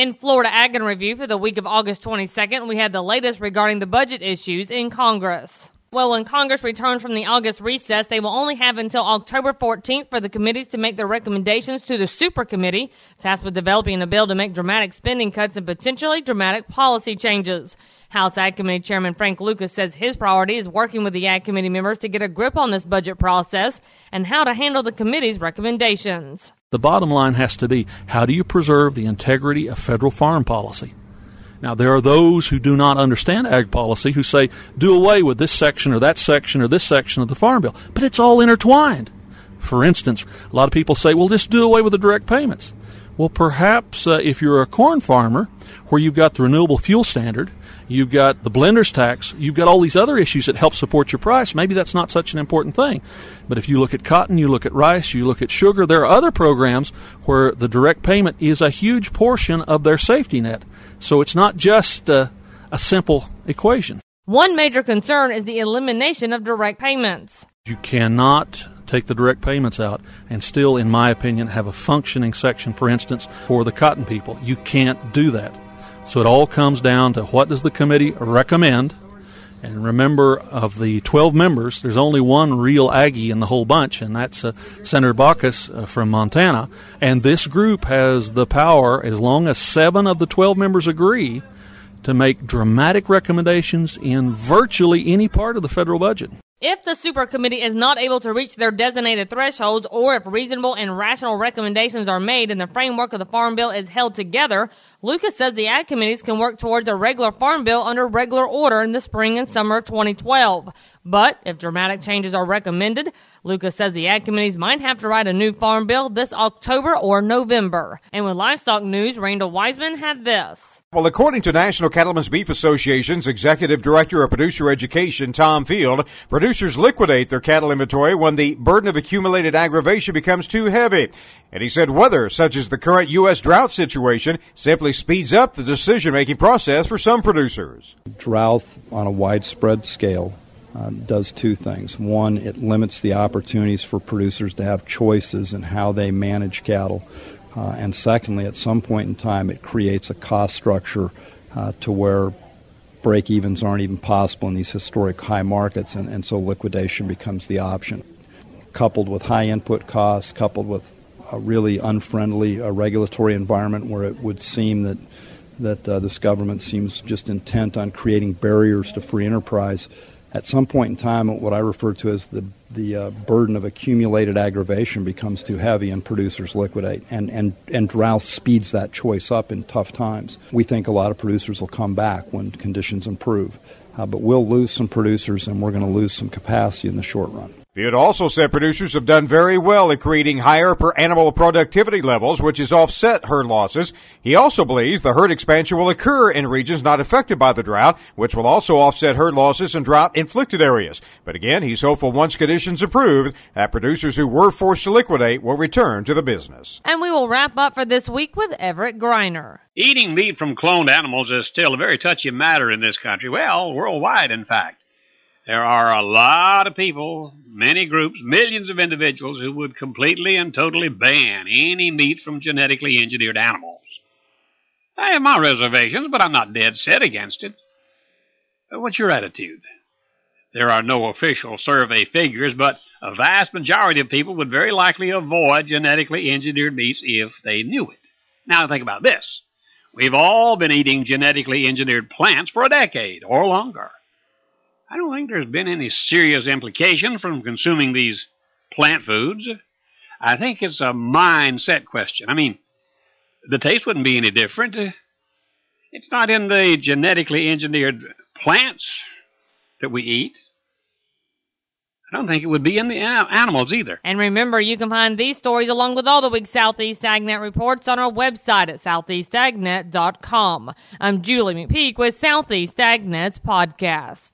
In Florida Ag and Review for the week of August 22nd, we had the latest regarding the budget issues in Congress. Well, when Congress returns from the August recess, they will only have until October 14th for the committees to make their recommendations to the super committee tasked with developing a bill to make dramatic spending cuts and potentially dramatic policy changes. House Ag Committee Chairman Frank Lucas says his priority is working with the Ag Committee members to get a grip on this budget process and how to handle the committee's recommendations. The bottom line has to be how do you preserve the integrity of federal farm policy? Now, there are those who do not understand ag policy who say, do away with this section or that section or this section of the Farm Bill. But it's all intertwined. For instance, a lot of people say, well, just do away with the direct payments. Well, perhaps uh, if you're a corn farmer where you've got the renewable fuel standard, you've got the blender's tax, you've got all these other issues that help support your price, maybe that's not such an important thing. But if you look at cotton, you look at rice, you look at sugar, there are other programs where the direct payment is a huge portion of their safety net. So it's not just a, a simple equation. One major concern is the elimination of direct payments. You cannot take the direct payments out and still, in my opinion, have a functioning section, for instance, for the cotton people. You can't do that. So it all comes down to what does the committee recommend? And remember, of the 12 members, there's only one real Aggie in the whole bunch, and that's uh, Senator Baucus uh, from Montana. And this group has the power, as long as seven of the 12 members agree, to make dramatic recommendations in virtually any part of the federal budget. If the super committee is not able to reach their designated thresholds or if reasonable and rational recommendations are made and the framework of the farm bill is held together, Lucas says the ag committees can work towards a regular farm bill under regular order in the spring and summer of 2012. But if dramatic changes are recommended, Lucas says the ag committees might have to write a new farm bill this October or November. And with livestock news, Randall Weiseman had this. Well, according to National Cattlemen's Beef Association's Executive Director of Producer Education, Tom Field, producers liquidate their cattle inventory when the burden of accumulated aggravation becomes too heavy. And he said weather, such as the current U.S. drought situation, simply speeds up the decision making process for some producers. Drought on a widespread scale uh, does two things. One, it limits the opportunities for producers to have choices in how they manage cattle. Uh, and secondly, at some point in time, it creates a cost structure uh, to where break evens aren't even possible in these historic high markets, and, and so liquidation becomes the option. Coupled with high input costs, coupled with a really unfriendly uh, regulatory environment where it would seem that that uh, this government seems just intent on creating barriers to free enterprise. At some point in time, what I refer to as the the uh, burden of accumulated aggravation becomes too heavy and producers liquidate. And, and, and drought speeds that choice up in tough times. We think a lot of producers will come back when conditions improve. Uh, but we'll lose some producers and we're going to lose some capacity in the short run. Field also said producers have done very well at creating higher per animal productivity levels, which has offset herd losses. He also believes the herd expansion will occur in regions not affected by the drought, which will also offset herd losses in drought inflicted areas. But again, he's hopeful once conditions improve that producers who were forced to liquidate will return to the business. And we will wrap up for this week with Everett Griner. Eating meat from cloned animals is still a very touchy matter in this country. Well, worldwide, in fact. There are a lot of people, many groups, millions of individuals who would completely and totally ban any meat from genetically engineered animals. I have my reservations, but I'm not dead set against it. What's your attitude? There are no official survey figures, but a vast majority of people would very likely avoid genetically engineered meats if they knew it. Now think about this. We've all been eating genetically engineered plants for a decade or longer. I don't think there's been any serious implication from consuming these plant foods. I think it's a mindset question. I mean, the taste wouldn't be any different. It's not in the genetically engineered plants that we eat. I don't think it would be in the animals either. And remember, you can find these stories along with all the week's Southeast AgNet reports on our website at southeastagnet.com. I'm Julie McPeak with Southeast AgNet's podcast.